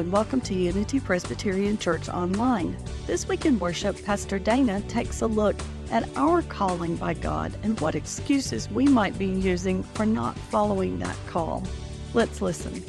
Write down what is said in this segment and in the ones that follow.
and welcome to Unity Presbyterian Church Online. This week in worship, Pastor Dana takes a look at our calling by God and what excuses we might be using for not following that call. Let's listen.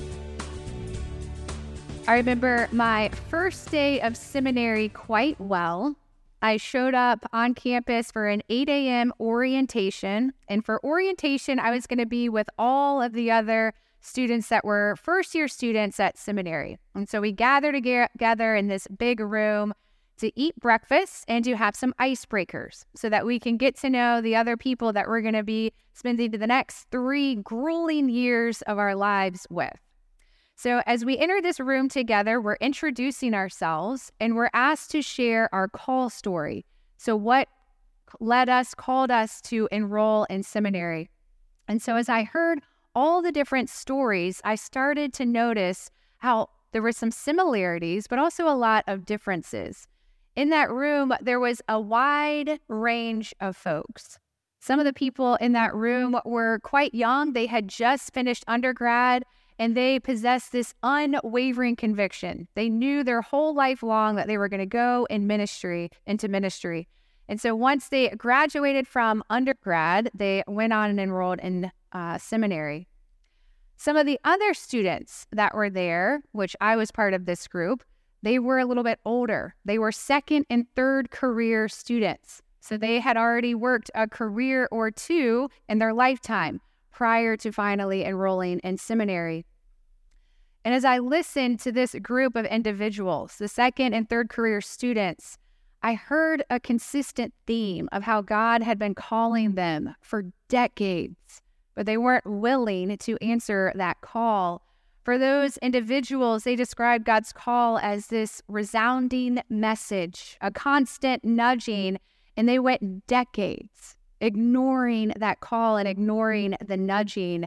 I remember my first day of seminary quite well. I showed up on campus for an 8 a.m. orientation. And for orientation, I was going to be with all of the other students that were first year students at seminary. And so we gathered together in this big room to eat breakfast and to have some icebreakers so that we can get to know the other people that we're going to be spending the next three grueling years of our lives with. So, as we enter this room together, we're introducing ourselves and we're asked to share our call story. So, what led us, called us to enroll in seminary. And so, as I heard all the different stories, I started to notice how there were some similarities, but also a lot of differences. In that room, there was a wide range of folks. Some of the people in that mm-hmm. room were quite young. They had just finished undergrad and they possessed this unwavering conviction. They knew their whole life long that they were going to go in ministry, into ministry. And so once they graduated from undergrad, they went on and enrolled in uh, seminary. Some of the other students that were there, which I was part of this group, they were a little bit older. They were second and third career students. So they had already worked a career or two in their lifetime prior to finally enrolling in seminary. And as I listened to this group of individuals, the second and third career students, I heard a consistent theme of how God had been calling them for decades but they weren't willing to answer that call. For those individuals, they described God's call as this resounding message, a constant nudging, and they went decades ignoring that call and ignoring the nudging,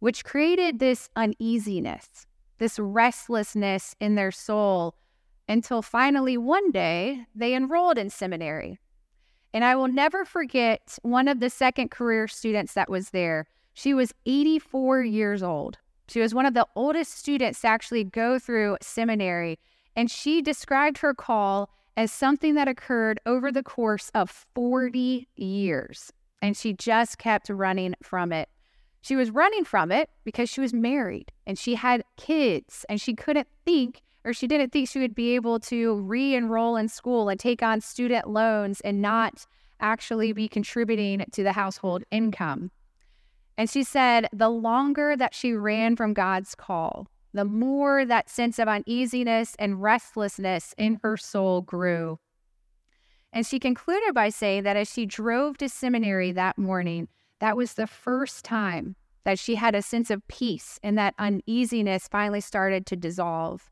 which created this uneasiness, this restlessness in their soul until finally one day they enrolled in seminary. And I will never forget one of the second career students that was there. She was 84 years old. She was one of the oldest students to actually go through seminary. And she described her call as something that occurred over the course of 40 years. And she just kept running from it. She was running from it because she was married and she had kids and she couldn't think or she didn't think she would be able to re enroll in school and take on student loans and not actually be contributing to the household income. And she said, the longer that she ran from God's call, the more that sense of uneasiness and restlessness in her soul grew. And she concluded by saying that as she drove to seminary that morning, that was the first time that she had a sense of peace and that uneasiness finally started to dissolve.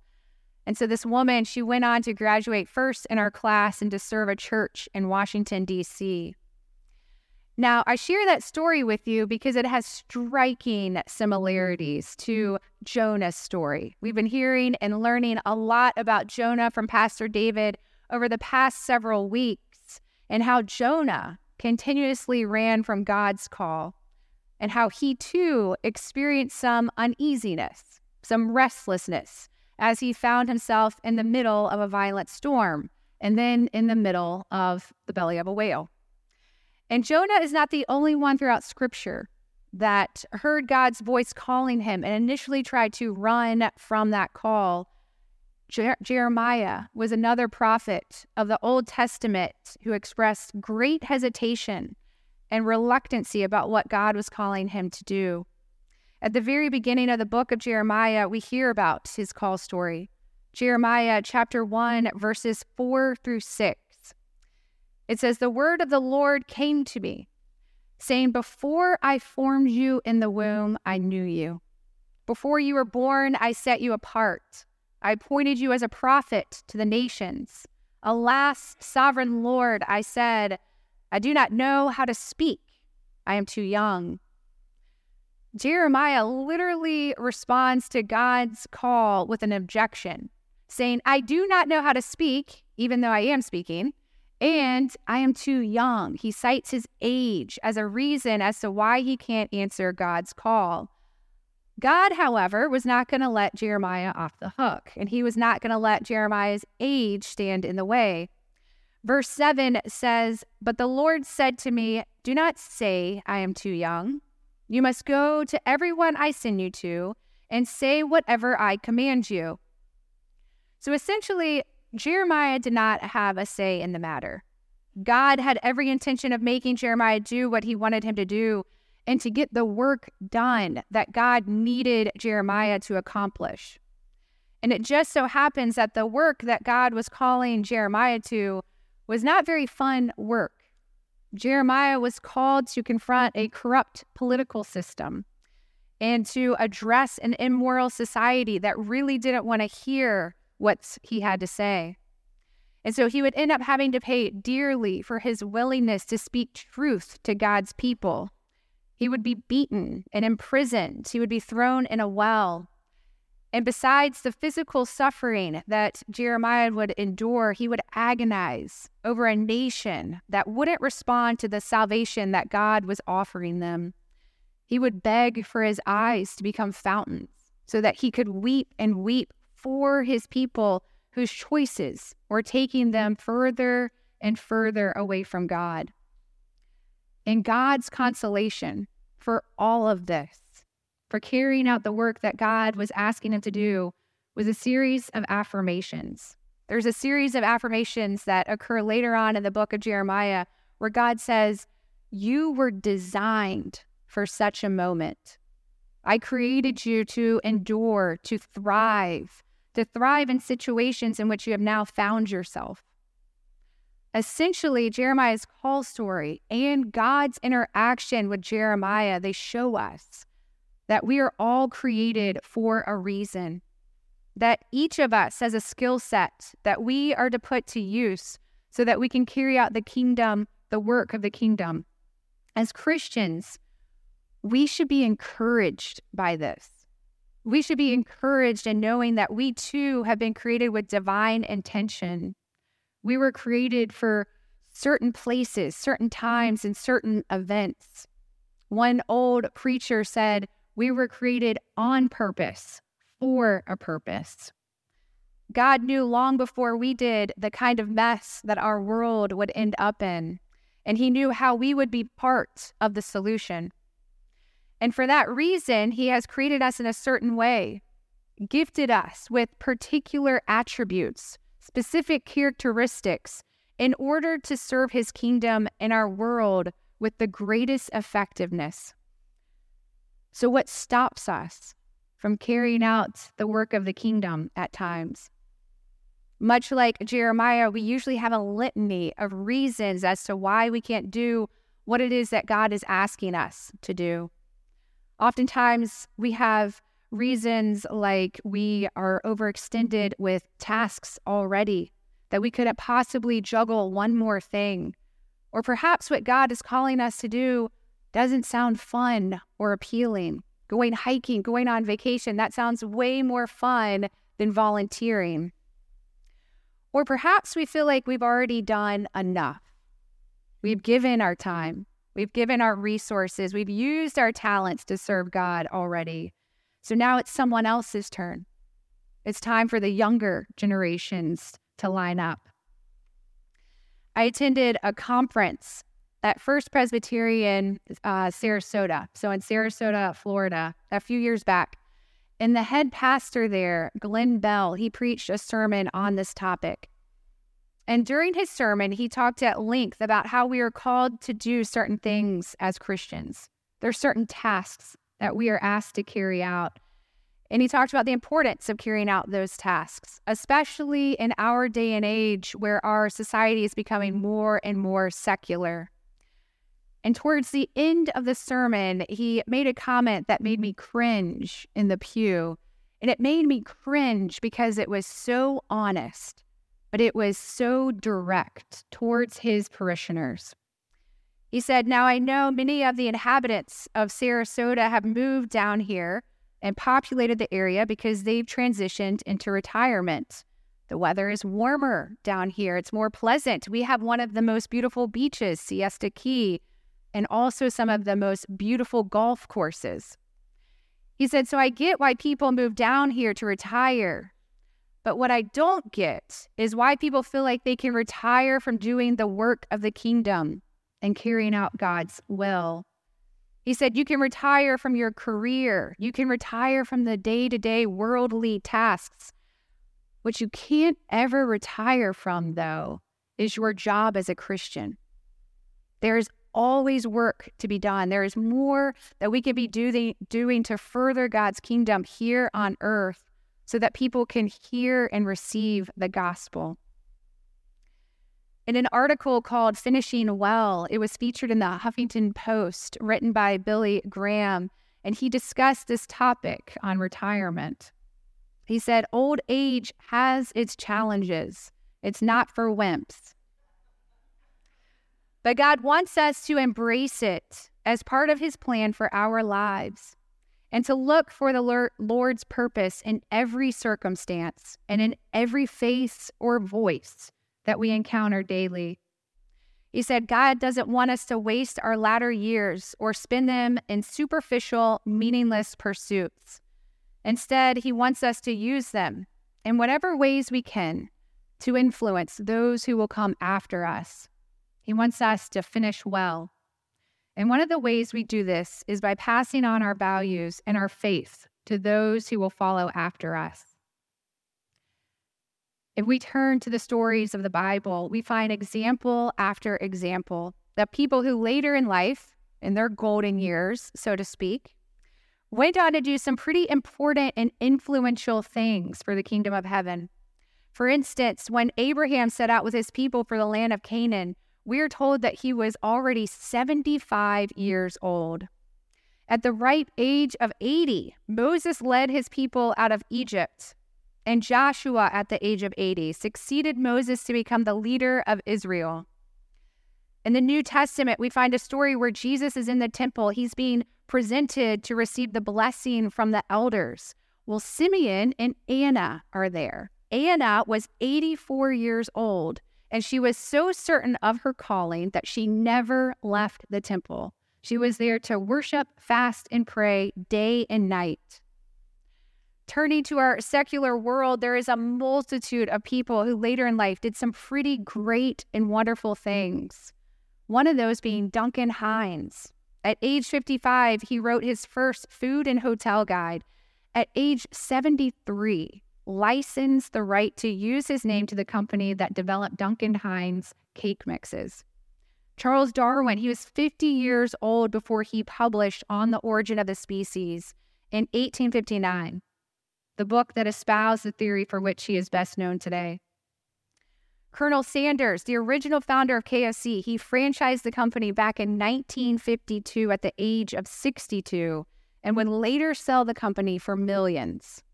And so this woman, she went on to graduate first in our class and to serve a church in Washington, D.C. Now, I share that story with you because it has striking mm-hmm. similarities to Jonah's story. We've been hearing and learning a lot about Jonah from Pastor David over the past several weeks and how Jonah continuously ran from God's call and how he too experienced some uneasiness, some restlessness as he found himself in the middle of a violent storm and then in the middle of the belly of a whale. And Jonah is not the only one throughout scripture that heard God's voice calling him and initially tried to run from that call. Jer- Jeremiah was another prophet of the Old Testament who expressed great hesitation and reluctancy about what God was calling him to do. At the very beginning of the book of Jeremiah, we hear about his call story. Jeremiah chapter 1, verses 4 through 6. It says, The word of the Lord came to me, saying, Before I formed you in the womb, I knew you. Before you were born, I set you apart. I appointed you as a prophet to the nations. Alas, sovereign Lord, I said, I do not know how to speak. I am too young. Jeremiah literally responds to God's call with an objection, saying, I do not know how to speak, even though I am speaking. And I am too young. He cites his age as a reason as to why he can't answer God's call. God, however, was not going to let Jeremiah off the hook, and he was not going to let Jeremiah's age stand in the way. Verse 7 says, But the Lord said to me, Do not say, I am too young. You must go to everyone I send you to and say whatever I command you. So essentially, Jeremiah did not have a say in the matter. God had every intention of making Jeremiah do what he wanted him to do and to get the work done that God needed Jeremiah to accomplish. And it just so happens that the work that God was calling Jeremiah to was not very fun work. Jeremiah was called to confront a corrupt political system and to address an immoral society that really didn't want to hear what he had to say. And so he would end up having to pay dearly for his willingness to speak truth to God's people. He would be beaten and imprisoned. He would be thrown in a well. And besides the physical suffering that Jeremiah would endure, he would agonize over a nation that wouldn't respond to the salvation that God was offering them. He would beg for his eyes to become fountains so that he could weep and weep for his people whose choices were taking them further and further away from God. And God's consolation for all of this, for carrying out the work that God was asking him to do, was a series of affirmations. There's a series of affirmations that occur later on in the book of Jeremiah where God says, You were designed for such a moment. I created you to endure, to thrive, to thrive in situations in which you have now found yourself. Essentially, Jeremiah's call story and God's interaction with Jeremiah, they show us that we are all created for a reason, that each of us has a skill set that we are to put to use so that we can carry out the kingdom, the work of the kingdom. As Christians, we should be encouraged by this. We should be mm-hmm. encouraged in knowing that we too have been created with divine intention. We were created for certain places, certain mm-hmm. times, and certain events. One old preacher said, We were created on purpose, for a purpose. God knew long before we did the kind of mess that our world would end up in, and He knew how we would be part of the solution. And for that reason, He has created us in a certain way, gifted us with particular attributes, specific characteristics, in order to serve His kingdom in our world with the greatest effectiveness. So, what stops us from carrying out the work of the kingdom at times? Much like Jeremiah, we usually have a litany of reasons as to why we can't do what it is that God is asking us to do. Oftentimes, we have reasons like we are overextended with tasks already, that we couldn't possibly juggle one more thing. Or perhaps what God is calling us to do doesn't sound fun or appealing. Going hiking, going on vacation, that sounds way more fun than volunteering. Or perhaps we feel like we've already done enough. We've given our time, We've given our resources, we've used our talents to serve God already. So now it's someone else's turn. It's time for the younger generations to line up. I attended a conference at First Presbyterian uh, Sarasota, so in Sarasota, Florida, a few years back. And the head pastor there, Glenn Bell, he preached a sermon on this topic. And during his sermon, he talked at length about how we are called to do certain things as Christians. There are certain tasks that we are asked to carry out. And he talked about the importance of carrying out those tasks, especially in our day and age where our society is becoming more and more secular. And towards the end of the sermon, he made a comment that made me cringe in the pew. And it made me cringe because it was so honest but it was so direct towards his parishioners. He said, Now I know many of the inhabitants of Sarasota have moved down here and populated the area because they've transitioned into retirement. The weather is warmer down here, it's more pleasant. We have one of the most beautiful beaches, Siesta Key, and also some of the most beautiful golf courses. He said, So I get why people move down here to retire. But what I don't get is why people feel like they can retire from doing the work of the kingdom and carrying out God's will. He said, You can retire from your career, you can retire from the day to day worldly tasks. What you can't ever retire from, though, is your job as a Christian. There's always work to be done. There is more that we can be do doing to further God's kingdom here on earth so that people can hear and receive the gospel. In an article called Finishing Well, it was featured in the Huffington Post, written by Billy Graham, and he discussed this topic on retirement. He said, Old age has its challenges, it's not for wimps. But God wants us to embrace it as part of his plan for our lives and to look for the Lord's purpose in every circumstance and in every face or voice that we encounter daily. He said, God doesn't want us to waste our latter years or spend them in superficial, meaningless pursuits. Instead, He wants us to use them in whatever ways we can to influence those who will come after us. He wants us to finish well. And one of the ways we do this is by passing on our values and our faith to those who will follow after us. If we turn to the stories of the Bible, we find example after example that people who later in life, in their golden years, so to speak, went on to do some pretty important and influential things for the kingdom of heaven. For instance, when Abraham set out with his people for the land of Canaan, we're told that he was already 75 years old. At the ripe age of 80, Moses led his people out of Egypt, and Joshua, at the age of 80, succeeded Moses to become the leader of Israel. In the New Testament, we find a story where Jesus is in the temple. He's being presented to receive the blessing from the elders. Well, Simeon and Anna are there. Anna was 84 years old and she was so certain of her calling that she never left the temple. She was there to worship, fast, and pray day and night. Turning to our secular world, there is a multitude of people who later in life did some pretty great and wonderful things. One of those being Duncan Hines. At age 55, he wrote his first food and hotel guide. At age 73, licensed the right to use his name mm-hmm. to the company that developed Duncan Hines cake mixes. Charles Darwin, he was 50 years old before he published On the Origin of the Species in 1859, the book that espoused the theory for which he is best known today. Colonel Sanders, the original founder of KFC, he franchised the company back in 1952 at the age of 62 and would later sell the company for millions.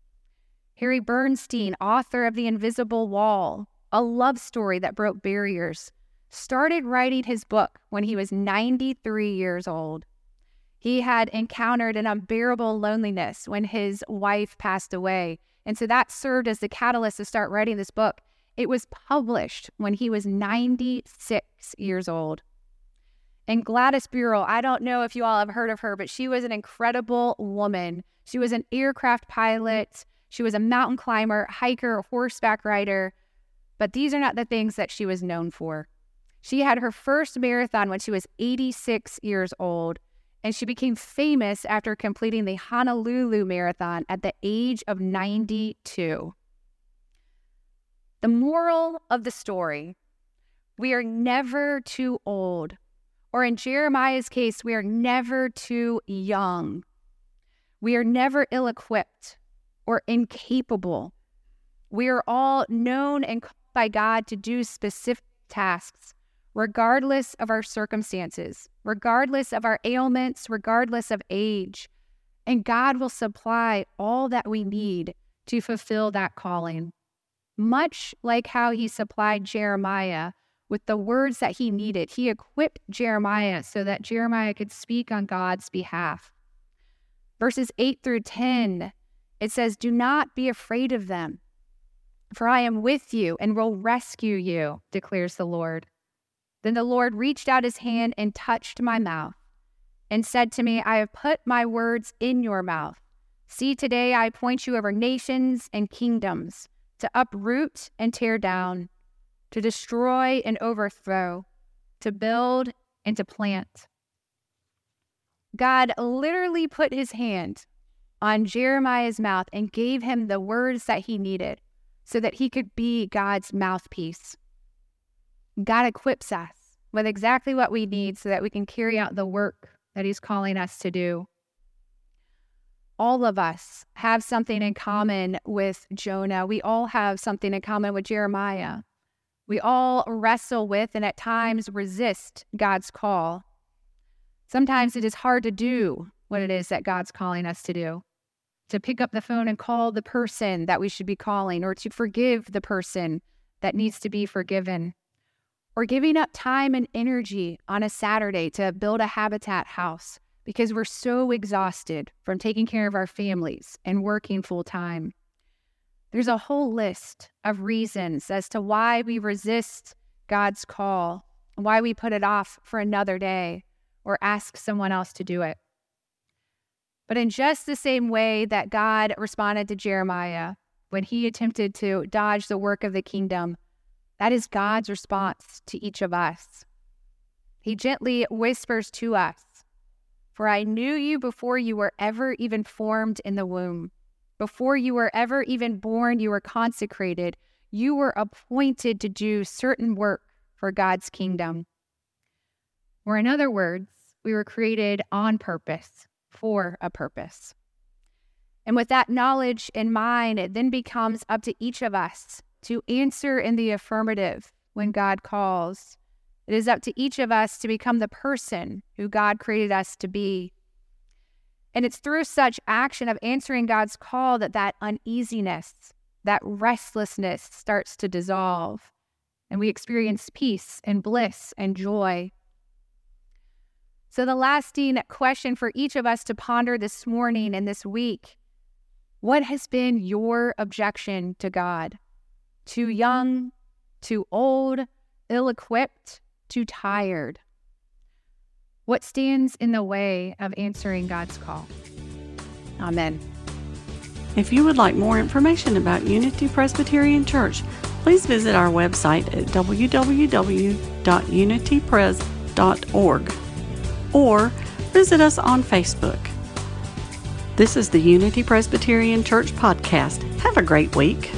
Harry Bernstein, author of The Invisible Wall, a love story that broke barriers, started writing his book when he was 93 years old. He had encountered an unbearable loneliness when his wife passed away. And so that served as the catalyst to start writing this book. It was published when he was 96 years old. And Gladys Burrill, I don't know if you all have heard of her, but she was an incredible woman. She was an aircraft pilot. She was a mountain climber, hiker, horseback rider, but these are not the things that she was known for. She had her first marathon when she was 86 years old, and she became famous after completing the Honolulu Marathon at the age of 92. The moral of the story we are never too old, or in Jeremiah's case, we are never too young. We are never ill equipped or incapable. We are all known and called by God to do specific tasks, regardless of our circumstances, regardless of our ailments, regardless of age. And God will supply all that we need to fulfill that calling. Much like how he supplied Jeremiah with the words that he needed, he equipped Jeremiah so that Jeremiah could speak on God's behalf. Verses 8 through 10 it says, Do not be afraid of them, for I am with you and will rescue you, declares the Lord. Then the Lord reached out his hand and touched my mouth and said to me, I have put my words in your mouth. See, today I appoint you over nations and kingdoms to uproot and tear down, to destroy and overthrow, to build and to plant. God literally put his hand on Jeremiah's mouth and gave him the words that he needed so that he could be God's mouthpiece. God equips us with exactly what we need so that we can carry out the work that he's calling us to do. All of us have something in common with Jonah. We all have something in common with Jeremiah. We all wrestle with and at times resist God's call. Sometimes it is hard to do what it is that God's calling us to do to pick up the phone and call the person that we should be calling, or to forgive the person that needs to be forgiven, or giving up time and energy on a Saturday to build a habitat house because we're so exhausted from taking care of our families and working full time. There's a whole list of reasons as to why we resist God's call, and why we put it off for another day or ask someone else to do it. But in just the same way that God responded to Jeremiah when he attempted to dodge the work of the kingdom, that is God's response to each of us. He gently whispers to us, For I knew you before you were ever even formed in the womb. Before you were ever even born, you were consecrated. You were appointed to do certain work for God's kingdom. Or, in other words, we were created on purpose for a purpose. And with that knowledge in mind, it then becomes up to each of us to answer in the affirmative when God calls. It is up to each of us to become the person who God created us to be. And it's through such action of answering God's call that that uneasiness, that restlessness starts to dissolve, and we experience peace and bliss and joy. So, the lasting question for each of us to ponder this morning and this week what has been your objection to God? Too mm-hmm. young, too old, ill equipped, too tired? What stands in the way of answering God's call? Amen. If you would like more information about Unity Presbyterian Church, please visit our website at www.unitypres.org or visit us on Facebook. This is the Unity Presbyterian Church podcast. Have a great week.